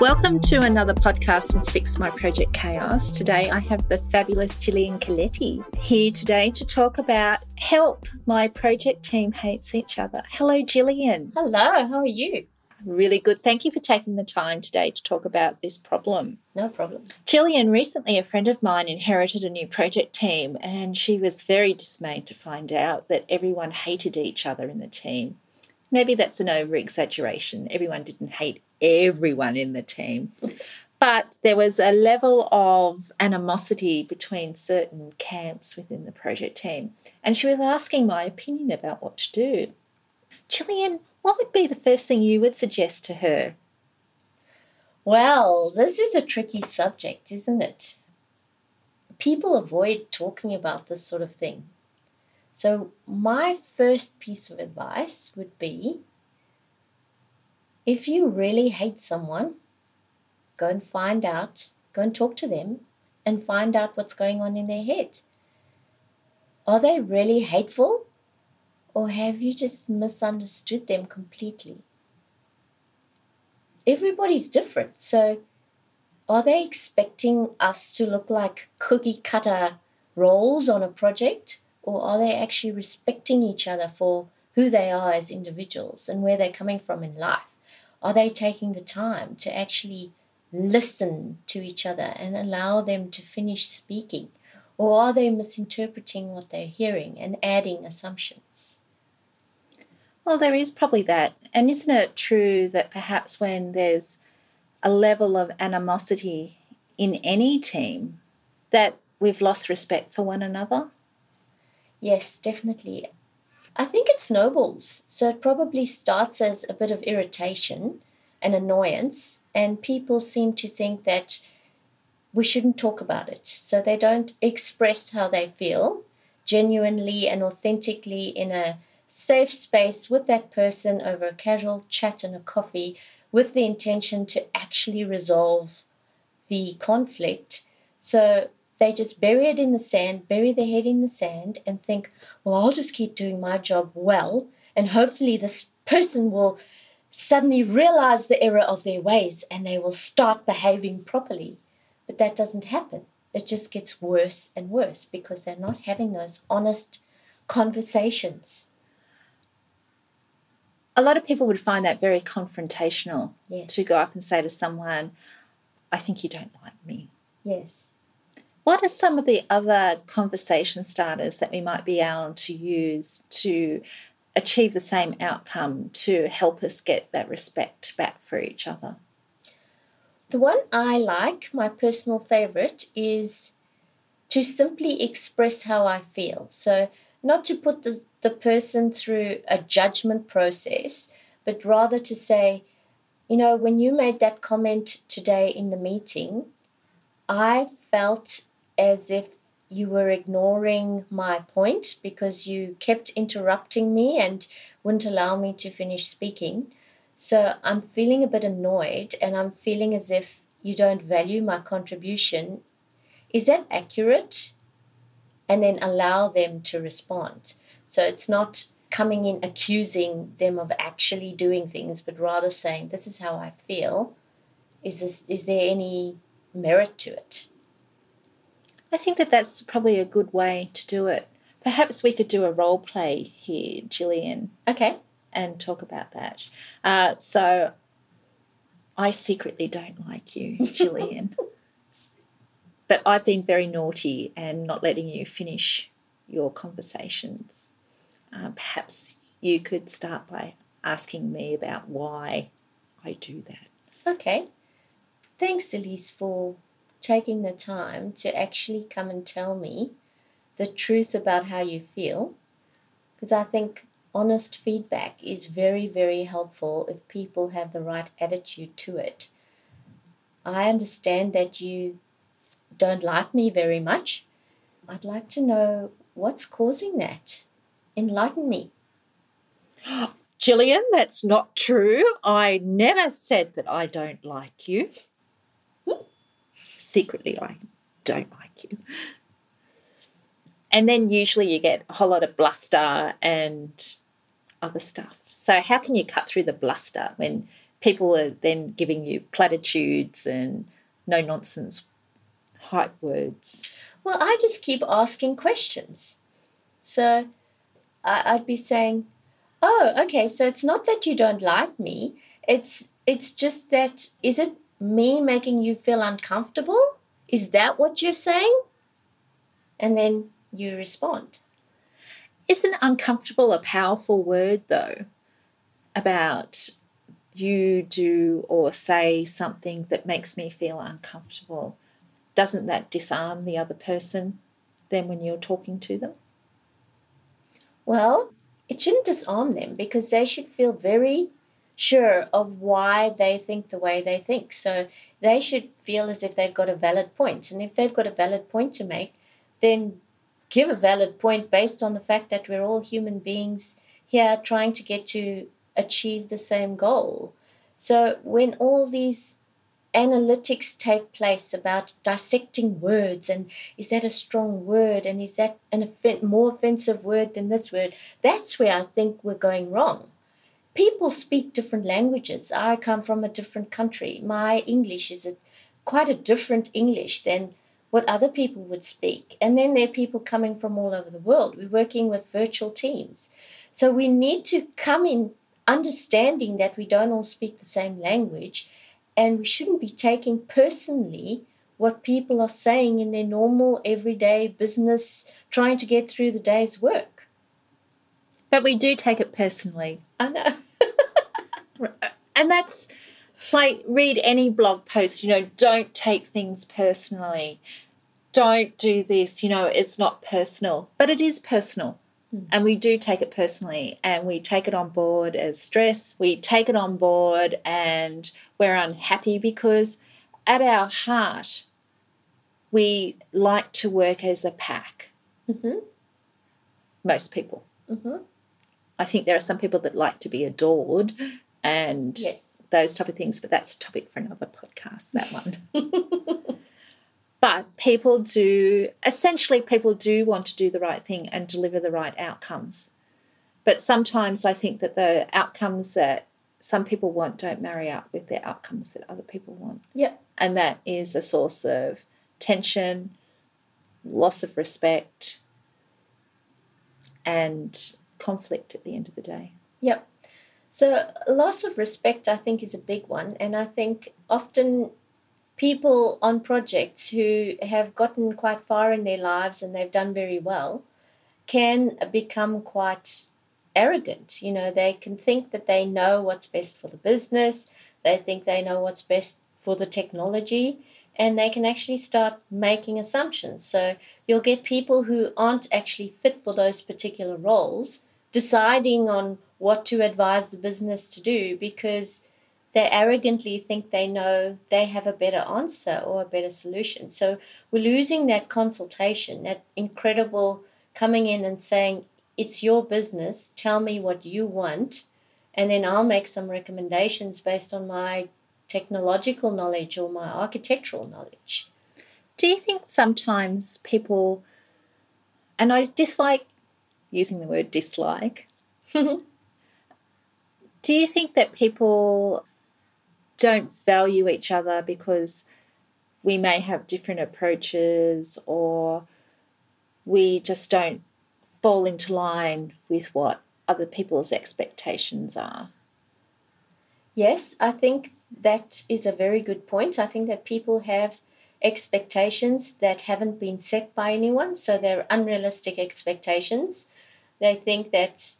Welcome to another podcast from Fix My Project Chaos. Today I have the fabulous Gillian Klette here today to talk about Help My Project Team Hates Each Other. Hello, Gillian. Hello, how are you? Really good. Thank you for taking the time today to talk about this problem. No problem. Gillian, recently a friend of mine inherited a new project team and she was very dismayed to find out that everyone hated each other in the team. Maybe that's an over exaggeration. Everyone didn't hate everyone in the team. But there was a level of animosity between certain camps within the project team. And she was asking my opinion about what to do. Gillian, what would be the first thing you would suggest to her? Well, this is a tricky subject, isn't it? People avoid talking about this sort of thing. So, my first piece of advice would be if you really hate someone, go and find out, go and talk to them and find out what's going on in their head. Are they really hateful or have you just misunderstood them completely? Everybody's different. So, are they expecting us to look like cookie cutter roles on a project? Or are they actually respecting each other for who they are as individuals and where they're coming from in life? Are they taking the time to actually listen to each other and allow them to finish speaking? Or are they misinterpreting what they're hearing and adding assumptions? Well, there is probably that. And isn't it true that perhaps when there's a level of animosity in any team, that we've lost respect for one another? Yes, definitely. I think it snowballs. So it probably starts as a bit of irritation and annoyance, and people seem to think that we shouldn't talk about it. So they don't express how they feel genuinely and authentically in a safe space with that person over a casual chat and a coffee with the intention to actually resolve the conflict. So they just bury it in the sand, bury their head in the sand, and think, well, I'll just keep doing my job well, and hopefully this person will suddenly realize the error of their ways and they will start behaving properly. But that doesn't happen. It just gets worse and worse because they're not having those honest conversations. A lot of people would find that very confrontational yes. to go up and say to someone, I think you don't like me. Yes. What are some of the other conversation starters that we might be able to use to achieve the same outcome to help us get that respect back for each other? The one I like, my personal favorite, is to simply express how I feel. So, not to put the, the person through a judgment process, but rather to say, you know, when you made that comment today in the meeting, I felt as if you were ignoring my point because you kept interrupting me and wouldn't allow me to finish speaking. So I'm feeling a bit annoyed and I'm feeling as if you don't value my contribution. Is that accurate? And then allow them to respond. So it's not coming in accusing them of actually doing things, but rather saying, This is how I feel. Is, this, is there any merit to it? I think that that's probably a good way to do it. Perhaps we could do a role play here, Gillian. Okay. And talk about that. Uh, so, I secretly don't like you, Gillian. but I've been very naughty and not letting you finish your conversations. Uh, perhaps you could start by asking me about why I do that. Okay. Thanks, Elise, for taking the time to actually come and tell me the truth about how you feel. Because I think honest feedback is very, very helpful if people have the right attitude to it. I understand that you don't like me very much. I'd like to know what's causing that. Enlighten me. Gillian, that's not true. I never said that I don't like you hmm? secretly I don't like you. And then usually you get a whole lot of bluster and other stuff. So, how can you cut through the bluster when people are then giving you platitudes and no nonsense hype words? Well, I just keep asking questions. So, I'd be saying, "Oh, okay. So it's not that you don't like me. It's it's just that is it me making you feel uncomfortable? Is that what you're saying?" And then you respond. Isn't uncomfortable a powerful word though? About you do or say something that makes me feel uncomfortable. Doesn't that disarm the other person then when you're talking to them? Well, it shouldn't disarm them because they should feel very sure of why they think the way they think. So they should feel as if they've got a valid point. And if they've got a valid point to make, then give a valid point based on the fact that we're all human beings here trying to get to achieve the same goal. So when all these analytics take place about dissecting words and is that a strong word and is that an more offensive word than this word, that's where I think we're going wrong. People speak different languages. I come from a different country. My English is a, quite a different English than what other people would speak. And then there are people coming from all over the world. We're working with virtual teams. So we need to come in understanding that we don't all speak the same language and we shouldn't be taking personally what people are saying in their normal everyday business trying to get through the day's work. But we do take it personally. I know. and that's like read any blog post, you know, don't take things personally. Don't do this, you know, it's not personal, but it is personal. Mm. And we do take it personally and we take it on board as stress. We take it on board and we're unhappy because at our heart, we like to work as a pack. Mm-hmm. Most people. Mm-hmm. I think there are some people that like to be adored and yes those type of things, but that's a topic for another podcast, that one. but people do, essentially, people do want to do the right thing and deliver the right outcomes. But sometimes I think that the outcomes that some people want don't marry up with the outcomes that other people want. Yep. And that is a source of tension, loss of respect, and conflict at the end of the day. Yep. So, loss of respect, I think, is a big one. And I think often people on projects who have gotten quite far in their lives and they've done very well can become quite arrogant. You know, they can think that they know what's best for the business, they think they know what's best for the technology, and they can actually start making assumptions. So, you'll get people who aren't actually fit for those particular roles deciding on what to advise the business to do because they arrogantly think they know they have a better answer or a better solution. So we're losing that consultation, that incredible coming in and saying, It's your business, tell me what you want, and then I'll make some recommendations based on my technological knowledge or my architectural knowledge. Do you think sometimes people, and I dislike using the word dislike, Do you think that people don't value each other because we may have different approaches or we just don't fall into line with what other people's expectations are? Yes, I think that is a very good point. I think that people have expectations that haven't been set by anyone, so they're unrealistic expectations. They think that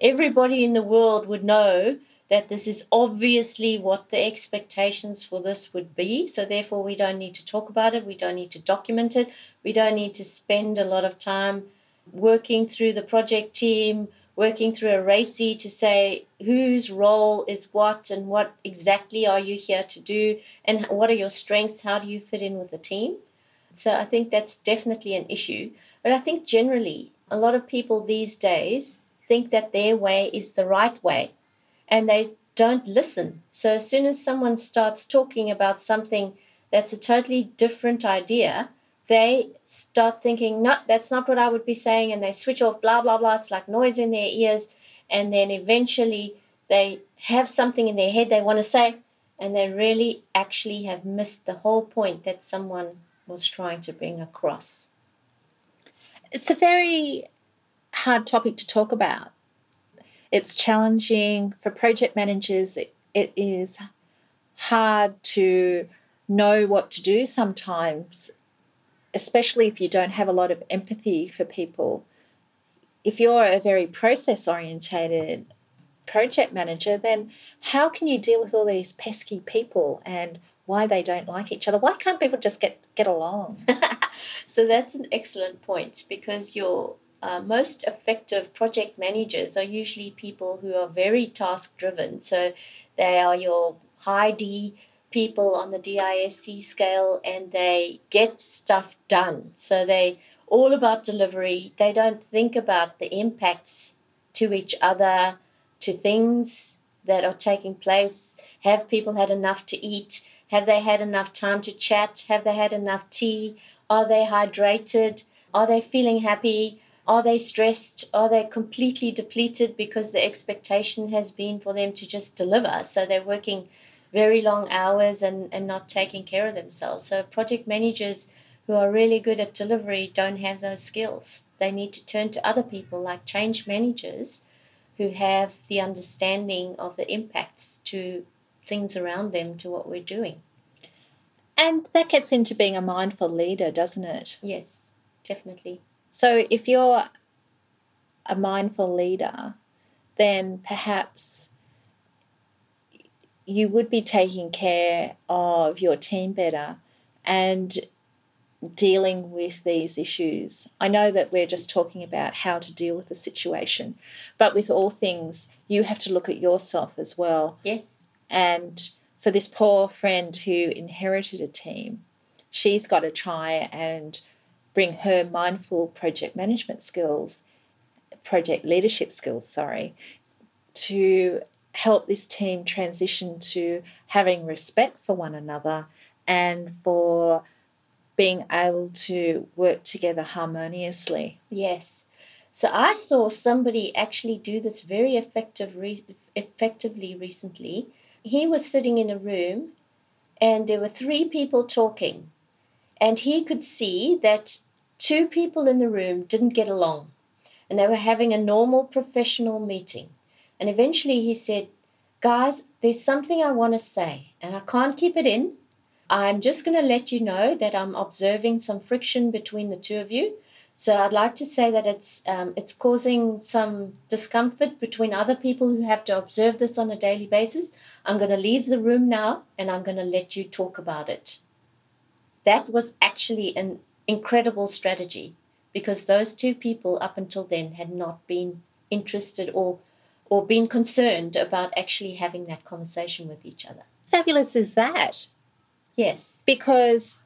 everybody in the world would know that this is obviously what the expectations for this would be. So, therefore, we don't need to talk about it, we don't need to document it, we don't need to spend a lot of time working through the project team, working through a RACI to say whose role is what and what exactly are you here to do and what are your strengths, how do you fit in with the team. So, I think that's definitely an issue. But I think generally, a lot of people these days think that their way is the right way and they don't listen. So as soon as someone starts talking about something that's a totally different idea, they start thinking, no, that's not what I would be saying, and they switch off, blah, blah, blah. It's like noise in their ears. And then eventually they have something in their head they want to say, and they really actually have missed the whole point that someone was trying to bring across. It's a very hard topic to talk about. It's challenging for project managers. It, it is hard to know what to do sometimes, especially if you don't have a lot of empathy for people. If you're a very process orientated project manager, then how can you deal with all these pesky people and why they don't like each other? Why can't people just get, get along? so that's an excellent point because your uh, most effective project managers are usually people who are very task driven. So they are your high D people on the DISC scale and they get stuff done. So they all about delivery. They don't think about the impacts to each other to things that are taking place. Have people had enough to eat? Have they had enough time to chat? Have they had enough tea? Are they hydrated? Are they feeling happy? Are they stressed? Are they completely depleted because the expectation has been for them to just deliver? So they're working very long hours and, and not taking care of themselves. So project managers who are really good at delivery don't have those skills. They need to turn to other people like change managers who have the understanding of the impacts to things around them to what we're doing. And that gets into being a mindful leader, doesn't it? Yes, definitely. So if you're a mindful leader, then perhaps you would be taking care of your team better and dealing with these issues. I know that we're just talking about how to deal with the situation, but with all things, you have to look at yourself as well. Yes. And for this poor friend who inherited a team, she's got to try and bring her mindful project management skills, project leadership skills, sorry, to help this team transition to having respect for one another and for being able to work together harmoniously. Yes. So I saw somebody actually do this very effective re- effectively recently. He was sitting in a room and there were three people talking. And he could see that two people in the room didn't get along and they were having a normal professional meeting. And eventually he said, Guys, there's something I want to say and I can't keep it in I'm just going to let you know that I'm observing some friction between the two of you. So I'd like to say that it's um, it's causing some discomfort between other people who have to observe this on a daily basis. I'm going to leave the room now and I'm going to let you talk about it. That was actually an incredible strategy because those two people up until then had not been interested or or been concerned about actually having that conversation with each other. Fabulous is that? Yes. Because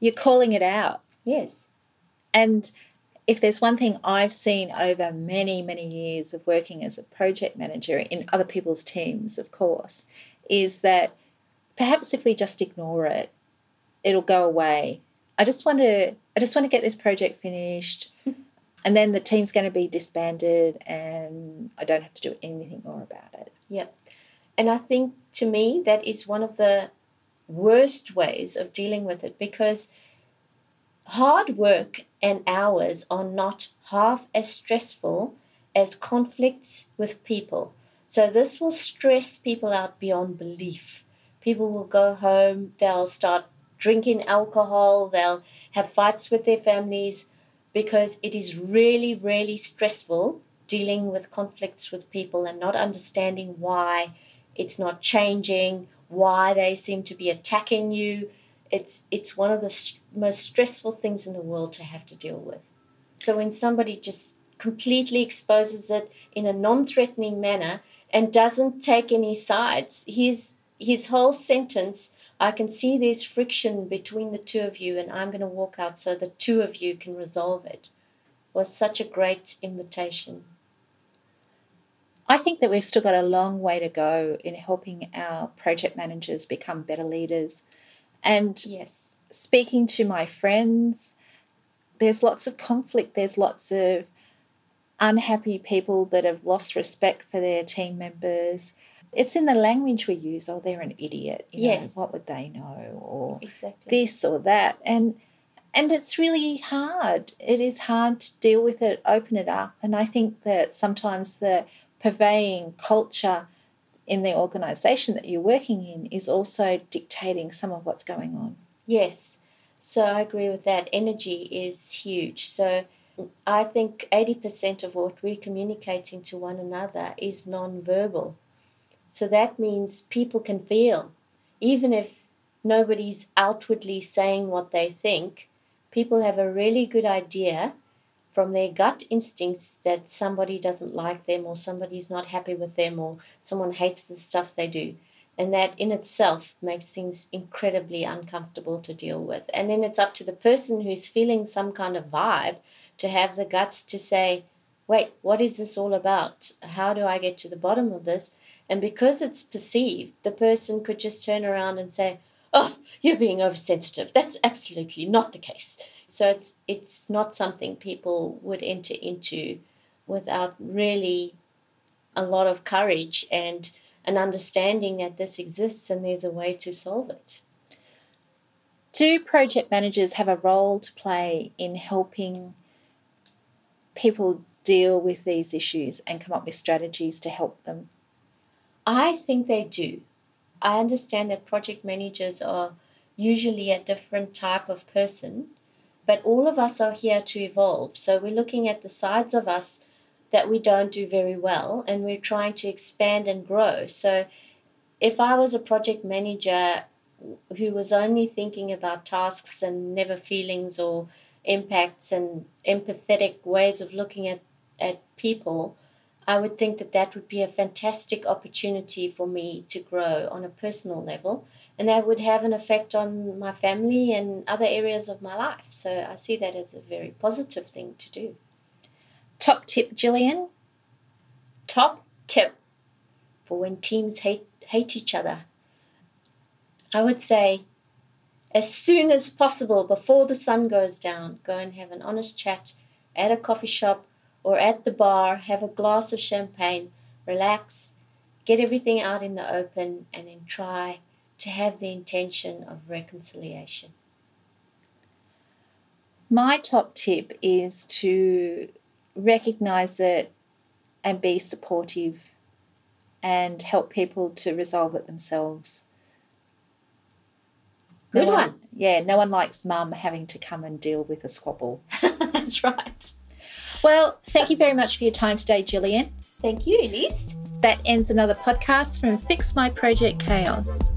you're calling it out. Yes. And if there's one thing I've seen over many, many years of working as a project manager in other people's teams, of course, is that perhaps if we just ignore it, it'll go away. I just want to I just want to get this project finished and then the team's going to be disbanded and I don't have to do anything more about it. Yep. And I think to me that is one of the worst ways of dealing with it because hard work and hours are not half as stressful as conflicts with people. So this will stress people out beyond belief. People will go home, they'll start drinking alcohol, they'll have fights with their families because it is really, really stressful dealing with conflicts with people and not understanding why it's not changing why they seem to be attacking you. It's it's one of the st- most stressful things in the world to have to deal with. So when somebody just completely exposes it in a non-threatening manner and doesn't take any sides, his his whole sentence, I can see there's friction between the two of you and I'm going to walk out so the two of you can resolve it. Was such a great invitation. I think that we've still got a long way to go in helping our project managers become better leaders. And yes, speaking to my friends there's lots of conflict, there's lots of unhappy people that have lost respect for their team members. It's in the language we use. Oh, they're an idiot. You Yes. Know, what would they know? Or Exactly. this or that. And and it's really hard. It is hard to deal with it, open it up. And I think that sometimes the purveying culture in the organisation that you're working in is also dictating some of what's going on. Yes. So I agree with that. Energy is huge. So I think 80% of what we're communicating to one another is non-verbal. So that means people can feel, even if nobody's outwardly saying what they think, people have a really good idea from their gut instincts that somebody doesn't like them or somebody's not happy with them or someone hates the stuff they do. And that in itself makes things incredibly uncomfortable to deal with. And then it's up to the person who's feeling some kind of vibe to have the guts to say, wait, what is this all about? How do I get to the bottom of this? And because it's perceived, the person could just turn around and say, oh, you're being oversensitive. That's absolutely not the case. So it's it's not something people would enter into without really a lot of courage and an understanding that this exists and there's a way to solve it. Do project managers have a role to play in helping people deal with these issues and come up with strategies to help them? I think they do. I understand that project managers are usually a different type of person, but all of us are here to evolve. So we're looking at the sides of us that we don't do very well and we're trying to expand and grow. So if I was a project manager who was only thinking about tasks and never feelings or impacts and empathetic ways of looking at, at people, I would think that that would be a fantastic opportunity for me to grow on a personal level. And that would have an effect on my family and other areas of my life. So I see that as a very positive thing to do. Top tip, Gillian? Top tip for when teams hate, hate each other. I would say, as soon as possible before the sun goes down, go and have an honest chat at a coffee shop or at the bar, have a glass of champagne, relax, get everything out in the open, and then try to have the intention of reconciliation. My top tip is to recognize it and be supportive and help people to resolve it themselves. Good no one. Yeah, no one likes mum having to come and deal with a squabble. That's right. Well, thank you very much for your time today, Gillian. Thank you, Elise. That ends another podcast from Fix My Project Chaos.